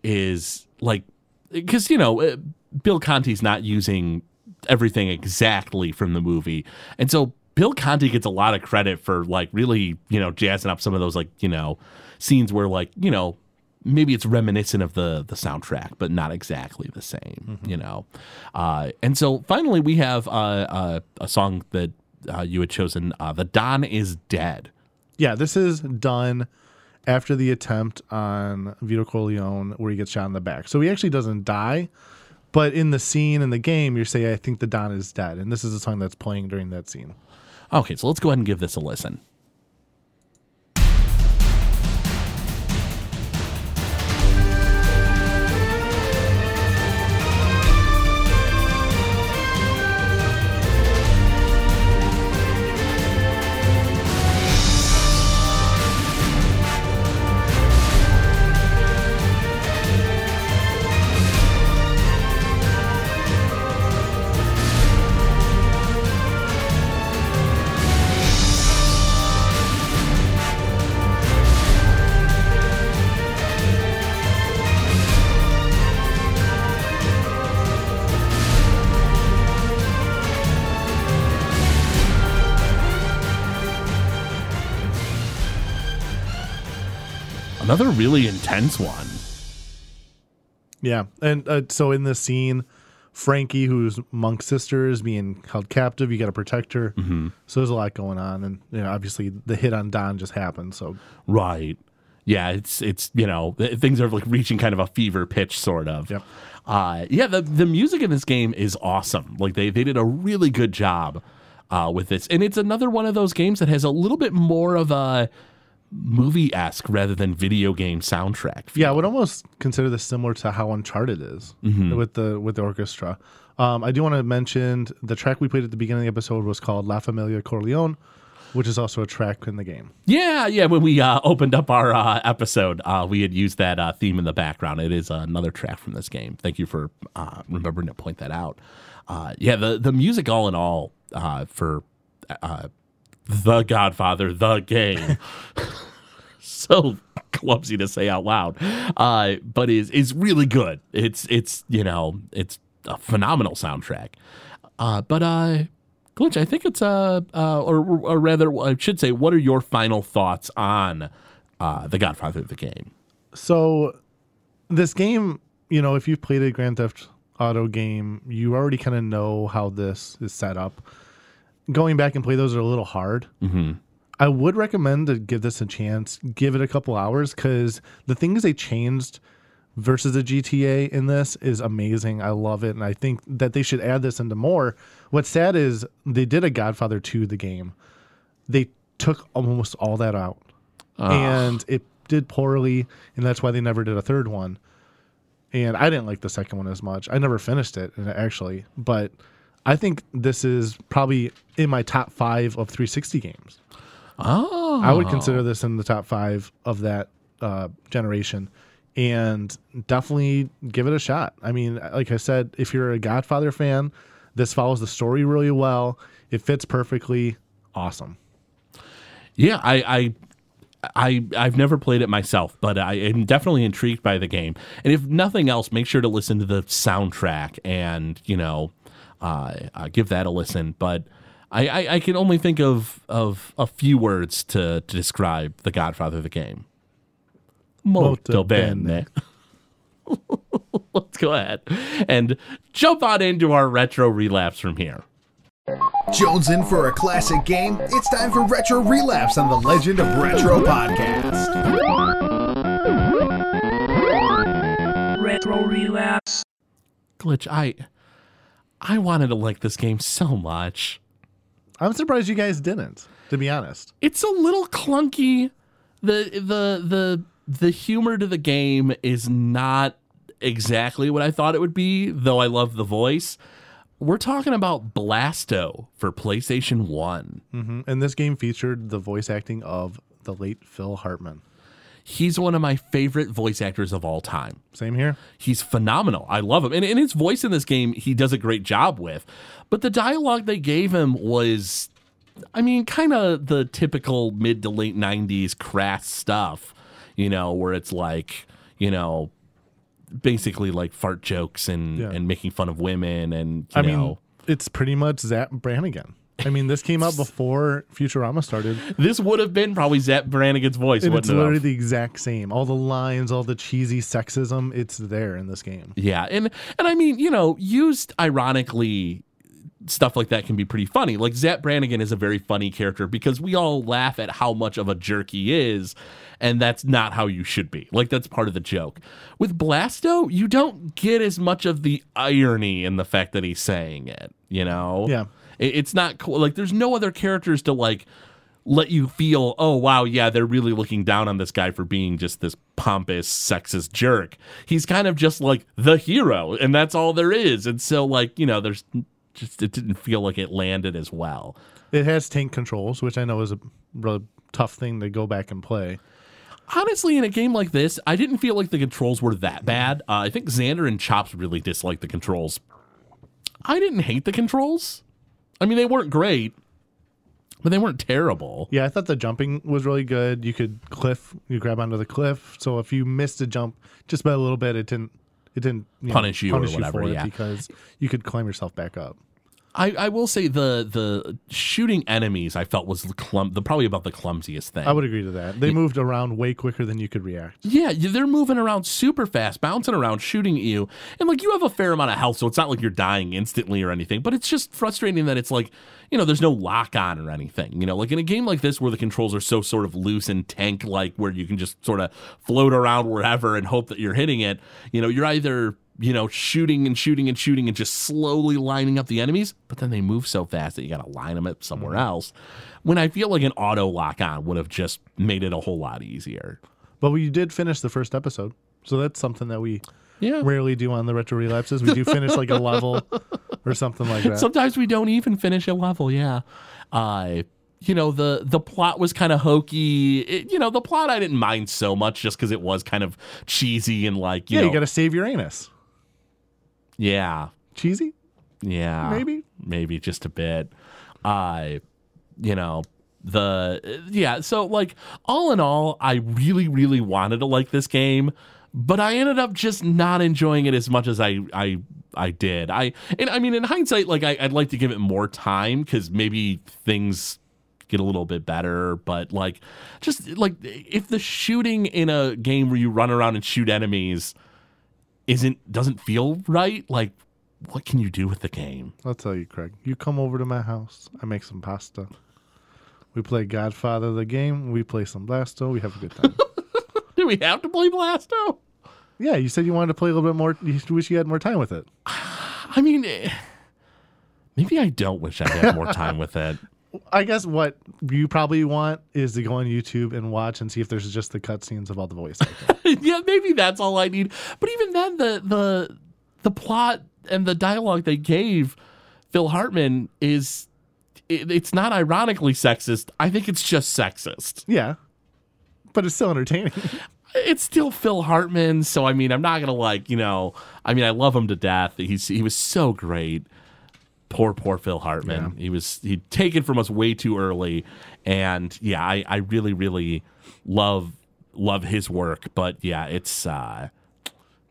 is like because you know uh, Bill Conti's not using everything exactly from the movie, and so Bill Conti gets a lot of credit for like really you know jazzing up some of those like you know scenes where like you know maybe it's reminiscent of the the soundtrack, but not exactly the same, you know. Uh, and so finally, we have uh, uh, a song that uh, you had chosen. Uh, the Don is dead. Yeah, this is done after the attempt on Vito Corleone where he gets shot in the back. So he actually doesn't die, but in the scene in the game, you say, I think the Don is dead. And this is a song that's playing during that scene. Okay, so let's go ahead and give this a listen. Another really intense one. Yeah. And uh, so in this scene, Frankie, who's Monk's sister, is being held captive. You got to protect her. Mm-hmm. So there's a lot going on. And, you know, obviously the hit on Don just happened. So Right. Yeah, it's it's you know things are like reaching kind of a fever pitch, sort of. Yep. Uh, yeah, the the music in this game is awesome. Like they they did a really good job uh, with this, and it's another one of those games that has a little bit more of a movie esque rather than video game soundtrack. Yeah, I would almost consider this similar to how Uncharted is with the with the orchestra. Um, I do want to mention the track we played at the beginning of the episode was called La Familia Corleone, which is also a track in the game. Yeah, yeah. When we uh, opened up our uh, episode, uh, we had used that uh, theme in the background. It is another track from this game. Thank you for uh, remembering to point that out. Uh, yeah, the the music, all in all, uh, for uh, the Godfather, the game, so clumsy to say out loud, uh, but is is really good. It's it's you know it's a phenomenal soundtrack. Uh, but uh, Glitch, I think it's uh, uh or, or rather, I should say, what are your final thoughts on uh, the Godfather of the game? So, this game, you know, if you've played a Grand Theft Auto game, you already kind of know how this is set up. Going back and play those are a little hard. Mm-hmm. I would recommend to give this a chance. Give it a couple hours because the things they changed versus the GTA in this is amazing. I love it, and I think that they should add this into more. What's sad is they did a Godfather 2 the game. They took almost all that out. And it did poorly, and that's why they never did a third one. And I didn't like the second one as much. I never finished it actually, but I think this is probably in my top 5 of 360 games. Oh, I would consider this in the top five of that uh, generation, and definitely give it a shot. I mean, like I said, if you're a Godfather fan, this follows the story really well. It fits perfectly. Awesome. Yeah, I, I, I, I've never played it myself, but I am definitely intrigued by the game. And if nothing else, make sure to listen to the soundtrack and you know, Uh, uh, give that a listen. But I, I, I can only think of of a few words to to describe the Godfather of the game. Molto Molto bene. bene. Let's go ahead and jump on into our retro relapse from here. Jones in for a classic game? It's time for Retro Relapse on the Legend of Retro podcast. Retro Relapse. Glitch, I I wanted to like this game so much. I'm surprised you guys didn't, to be honest. It's a little clunky. The the the the humor to the game is not exactly what I thought it would be, though I love the voice. We're talking about Blasto for PlayStation 1. hmm And this game featured the voice acting of the late Phil Hartman. He's one of my favorite voice actors of all time. Same here. He's phenomenal. I love him. And, and his voice in this game, he does a great job with. But the dialogue they gave him was, I mean, kind of the typical mid to late 90s crass stuff, you know, where it's like, you know, basically like fart jokes and, Yeah. and making fun of women and, you I know. mean, it's pretty much Zap Brannigan. I mean, this came out before Futurama started. this would have been probably Zap Brannigan's voice, And wouldn't it's it? have? literally the exact same. All the lines, all the cheesy sexism, it's there in this game. Yeah, and and I mean, you know, used ironically, stuff like that can be pretty funny. Like Zap Brannigan is a very funny character because we all laugh at how much of a jerk he is, and that's not how you should be. Like that's part of the joke. With Blasto, you don't get as much of the irony in the fact that he's saying it. You know, Yeah. It- it's not cool. Like there's no other characters to like let you feel, oh wow, yeah, they're really looking down on this guy for being just this pompous, sexist jerk. He's kind of just like the hero, and that's all there is. And so, like, you know, there's just it didn't feel like it landed as well. It has tank controls, which I know is a really tough thing to go back and play. Honestly, in a game like this, I didn't feel like the controls were that bad. Uh, I think Xander and Chops really disliked the controls. I didn't hate the controls. I mean, they weren't great, but they weren't terrible. Yeah, I thought the jumping was really good. You could cliff, you grab onto the cliff. So if you missed a jump just by a little bit, it didn't, it didn't know, Punish you or whatever, for yeah. it because you could climb yourself back up. I, I will say the the shooting enemies I felt was the clum the probably about the clumsiest thing. I would agree to that. They moved around way quicker than you could react. Yeah, they're moving around super fast, bouncing around, shooting at you, and like you have a fair amount of health, so it's not like you're dying instantly or anything. But it's just frustrating that it's like you know there's no lock on or anything. You know, like in a game like this where the controls are so sort of loose and tank like, where you can just sort of float around wherever and hope that you're hitting it. You know, you're either you know shooting and shooting and shooting and just slowly lining up the enemies, but then they move so fast that you got to line them up somewhere else. When I feel like an auto lock on would have just made it a whole lot easier. But we did finish the first episode. So that's something that we Yeah. rarely do on the retro relapses. We do finish like a level or something like that. Sometimes we don't even finish a level, yeah. Uh, you know the the plot was kind of hokey. It, you know the plot I didn't mind so much just because it was kind of cheesy and like you yeah, know you got to save your anus. Yeah Cheesy? yeah Maybe. maybe just a bit. I you know the yeah so like all in all I really really wanted to like this game but I ended up just not enjoying it as much as I I I did. I and I mean in hindsight like I, I'd like to give it more time because maybe things get a little bit better but like just like if the shooting in a game where you run around and shoot enemies isn't doesn't feel right like what can you do with the game I'll tell you, Craig. You come over to my house. I make some pasta. We play Godfather the game. We play some Blasto. We have a good time. do we have to play blasto yeah, you said you wanted to play a little bit more. You wish you had more time with it. I mean, eh, maybe I don't wish I had more time with it. I guess what you probably want is to go on YouTube and watch and see if there's just the cutscenes of all the voice yeah, maybe that's all I need. But even then, the the the plot and the dialogue they gave Phil Hartman is it, it's not ironically sexist. I think it's just sexist. yeah, but it's still entertaining. It's still Phil Hartman, so I mean, I'm not gonna like you know. I mean, I love him to death. He's he was so great. Poor, poor Phil Hartman. He was he'd taken from us way too early, and yeah, I I really really love love his work. But yeah, it's uh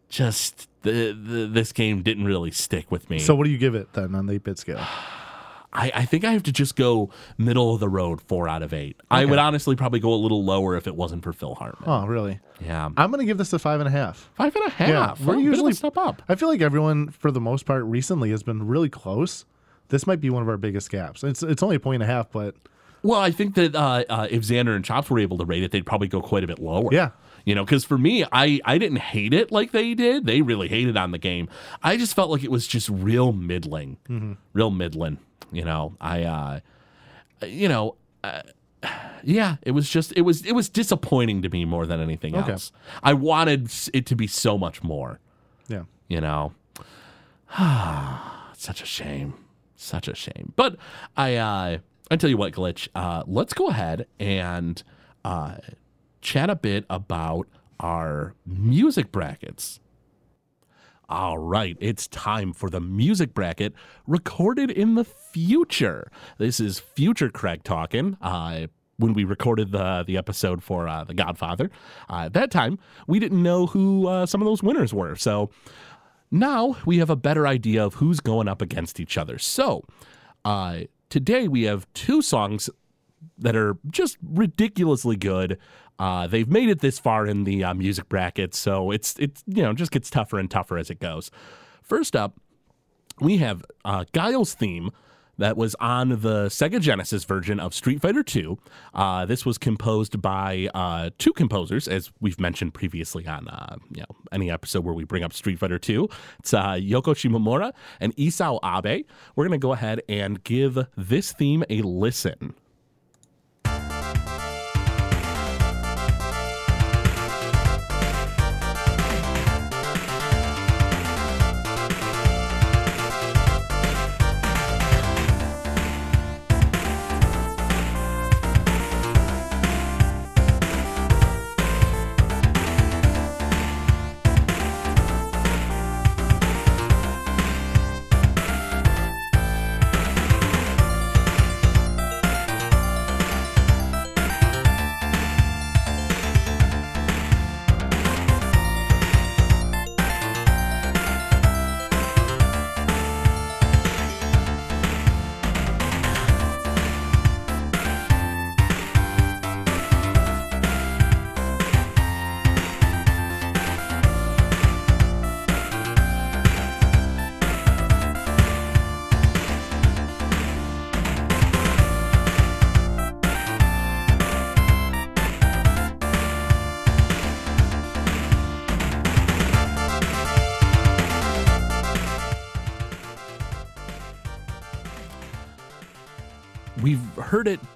just the, the this game didn't really stick with me. so, what do you give it then on the 8 bit scale? I, I think I have to just go middle of the road, four out of eight. I would honestly probably go a little lower if it wasn't for Phil Hartman. Oh, really? Yeah, I'm going to give this a five and a half. five and a half. Yeah, we're usually- step up. I feel like everyone, for the most part, recently has been really close. This might be one of our biggest gaps. It's it's only a point and a half, but Well, I think that uh, uh, if Xander and Chops were able to rate it, they'd probably go quite a bit lower. Yeah. You know, because for me, I, I didn't hate it like they did. They really hated on the game. I just felt like it was just real middling, Mm-hmm. real middling. You know, I, uh, you know, uh, yeah, it was just it was it was disappointing to me more than anything Okay. else. I wanted it to be so much more. yeah. You know, such a shame, such a shame. But I, uh, I tell you what, glitch. Uh, let's go ahead and uh, chat a bit about our music brackets. All right, it's time for the music bracket recorded in the future. This is future Craig talking. Uh, when we recorded the the episode for uh, The Godfather, uh, at that time we didn't know who uh, some of those winners were. So now we have a better idea of who's going up against each other. So uh, today we have two songs that are just ridiculously good. Uh, they've made it this far in the uh, music bracket, so it's it's you know just gets tougher and tougher as it goes. First up, we have uh, Guile's theme that was on the Sega Genesis version of Street Fighter II. Uh, this was composed by uh, two composers, as we've mentioned previously on uh, you know any episode where we bring up Street Fighter II. It's uh, Yoko Shimomura and Isao Abe. We're gonna go ahead and give this theme a listen.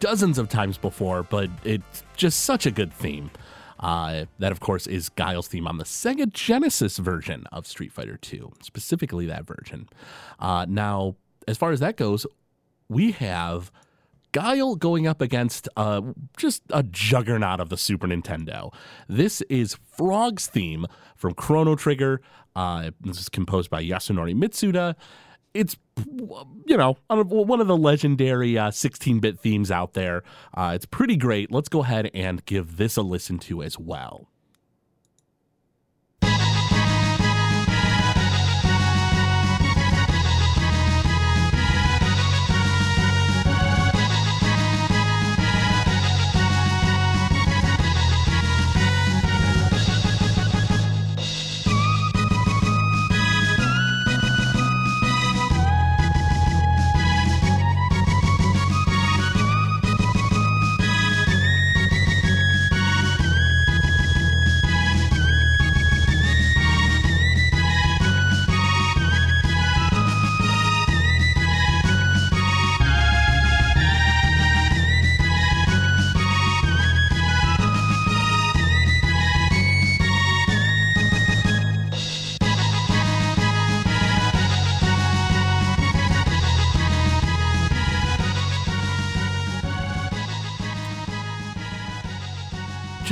Dozens of times before, but it's just such a good theme. Uh, that, of course, is Guile's theme on the Sega Genesis version of Street Fighter II, specifically that version. Uh, now, as far as that goes, we have Guile going up against uh, just a juggernaut of the Super Nintendo. This is Frog's theme from Chrono Trigger. Uh, this is composed by Yasunori Mitsuda. It's you know one of the legendary 16-bit themes out there. Uh, it's pretty great. Let's go ahead and give this a listen to as well.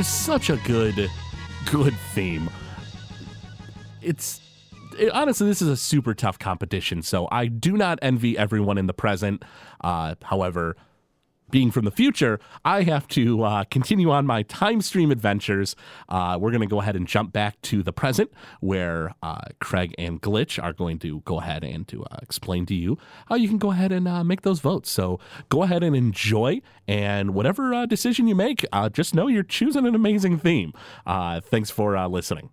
Such a good, good theme. It's it, honestly, this is a super tough competition, so I do not envy everyone in the present. Uh, however, being from the future, I have to uh, continue on my time stream adventures. Uh, we're going to go ahead and jump back to the present, where uh, Craig and Glitch are going to go ahead and to uh, explain to you how you can go ahead and uh, make those votes. So go ahead and enjoy, and whatever uh, decision you make, just know you're choosing an amazing theme. thanks for listening.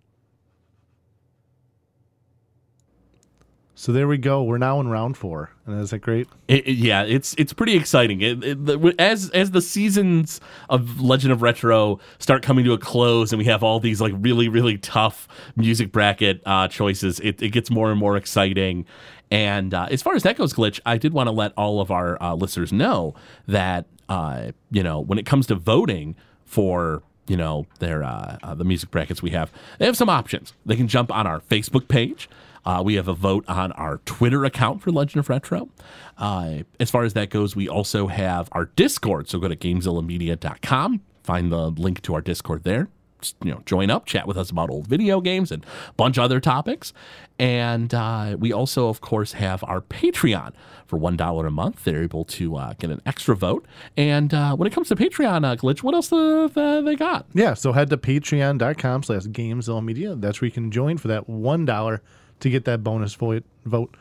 So there we go. We're now in round four, and is that great? It, it, yeah, it's it's pretty exciting. It, as as the seasons of Legend of Retro start coming to a close, and we have all these like really really tough music bracket uh, choices, it, it gets more and more exciting. And uh, as far as that goes, glitch, I did want to let all of our uh, listeners know that uh, you know when it comes to voting for you know their uh, uh, the music brackets we have, they have some options. They can jump on our Facebook page. Uh, we have a vote on our Twitter account for Legend of Retro. Uh, as far as that goes, we also have our Discord. So go to GameZillaMedia.com, find the link to our Discord there. Just, you know, join up, chat with us about old video games and a bunch of other topics. And uh, we also, of course, have our Patreon for one dollar a month. They're able to uh, get an extra vote. And uh, when it comes to Patreon, uh, glitch, what else uh, they got? Yeah, so head to Patreon.com/slash GameZillaMedia. That's where you can join for that one dollar to get that bonus vote.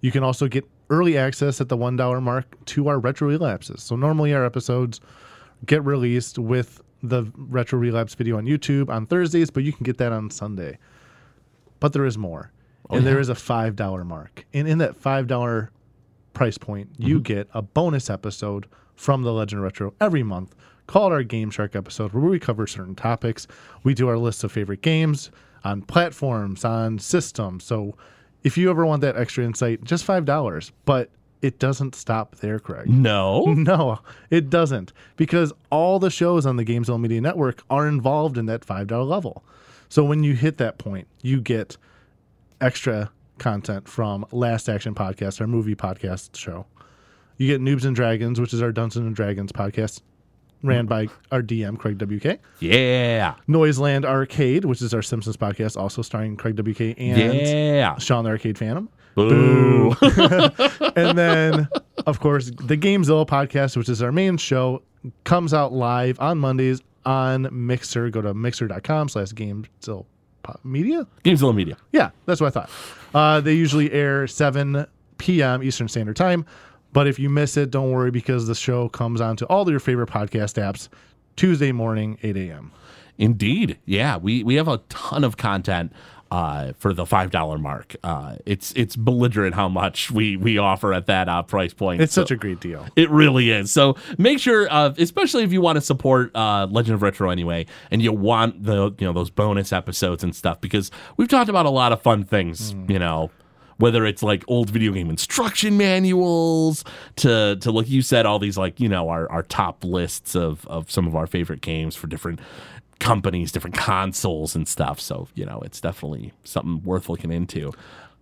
You can also get early access at the $1 mark to our retro relapses. So normally our episodes get released with the retro relapse video on YouTube on Thursdays, but you can get that on Sunday. But there is more. Oh, and yeah. there is a $5 mark. And in that $5 price point, mm-hmm. you get a bonus episode from the Legend Retro every month called our Game Shark episode, where we cover certain topics. We do our list of favorite games on platforms, on systems. So if you ever want that extra insight, just $5. But it doesn't stop there, Craig. No. No, it doesn't. Because all the shows on the Gamezilla Media Network are involved in that $5 level. So when you hit that point, you get extra content from Last Action Podcast, our movie podcast show. You get Noobs and Dragons, which is our Dungeons and Dragons podcast ran by our DM, Craig WK. Yeah. Noiseland Arcade, which is our Simpsons podcast, also starring Craig WK and yeah. Sean the Arcade Phantom. Boo. and then, of course, the Gamezilla podcast, which is our main show, comes out live on Mondays on Mixer. Go to mixer.com slash Gamezilla Media? Gamezilla Media. Yeah, that's what I thought. Uh, they usually air 7 p.m. Eastern Standard Time. But if you miss it, don't worry because the show comes onto all your favorite podcast apps Tuesday morning, 8 a.m. Indeed. Yeah, we, we have a ton of content uh, for the five dollar mark. Uh, it's it's belligerent how much we we offer at that uh, price point. It's so such a great deal. It really is. So make sure, uh, especially if you want to support uh, Legend of Retro anyway, and you want the you know those bonus episodes and stuff, because we've talked about a lot of fun things. Mm. You know, whether it's like old video game instruction manuals to to like you said all these like you know our, our top lists of of some of our favorite games for different companies different consoles and stuff so you know it's definitely something worth looking into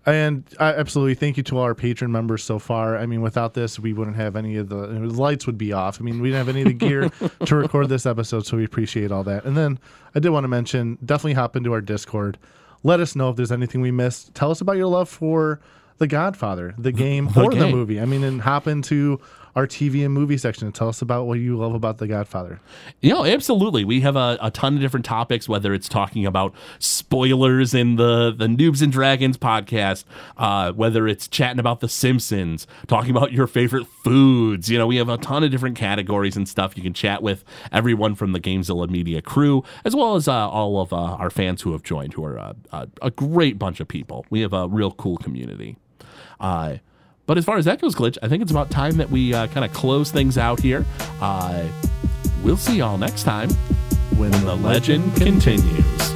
And uh, absolutely, thank you to all our patron members so far. I mean, without this, we wouldn't have any of the, the lights would be off. I mean, we didn't have any of the gear to record this episode, so we appreciate all that. And then I did want to mention, definitely hop into our Discord. Let us know if there's anything we missed. Tell us about your love for The Godfather, the mm-hmm. game or the movie. I mean, and hop into our TV and movie section and tell us about what you love about The Godfather. You know, absolutely. We have a, a ton of different topics, whether it's talking about spoilers in the, the Noobs and Dragons podcast, uh, whether it's chatting about The Simpsons, talking about your favorite foods. You know, we have a ton of different categories and stuff. You can chat with everyone from the Gamezilla Media crew, as well as uh, all of uh, our fans who have joined, who are uh, a, a great bunch of people. We have a real cool community. Uh, but as far as that goes, Glitch, I think it's about time that we uh, kind of close things out here. Uh, we'll see y'all next time when the legend continues.